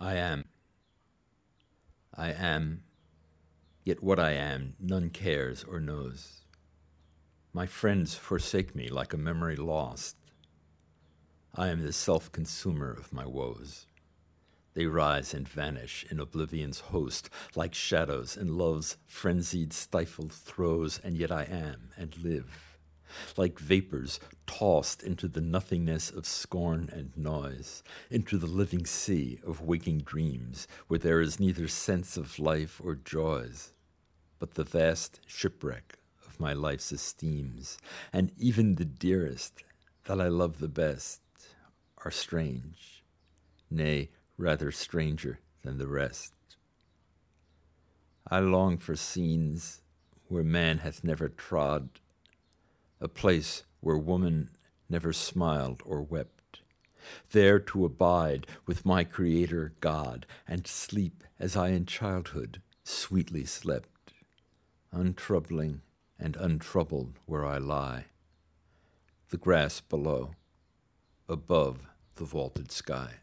I am. I am, yet what I am none cares or knows. My friends forsake me like a memory lost. I am the self consumer of my woes. They rise and vanish in oblivion's host, like shadows in love's frenzied, stifled throes, and yet I am and live. Like vapors tossed into the nothingness of scorn and noise, into the living sea of waking dreams, where there is neither sense of life or joys, but the vast shipwreck of my life's esteems, and even the dearest that I love the best are strange, nay, rather stranger than the rest. I long for scenes where man hath never trod, a place where woman never smiled or wept, there to abide with my Creator God and sleep as I in childhood sweetly slept, untroubling and untroubled where I lie, the grass below, above the vaulted sky.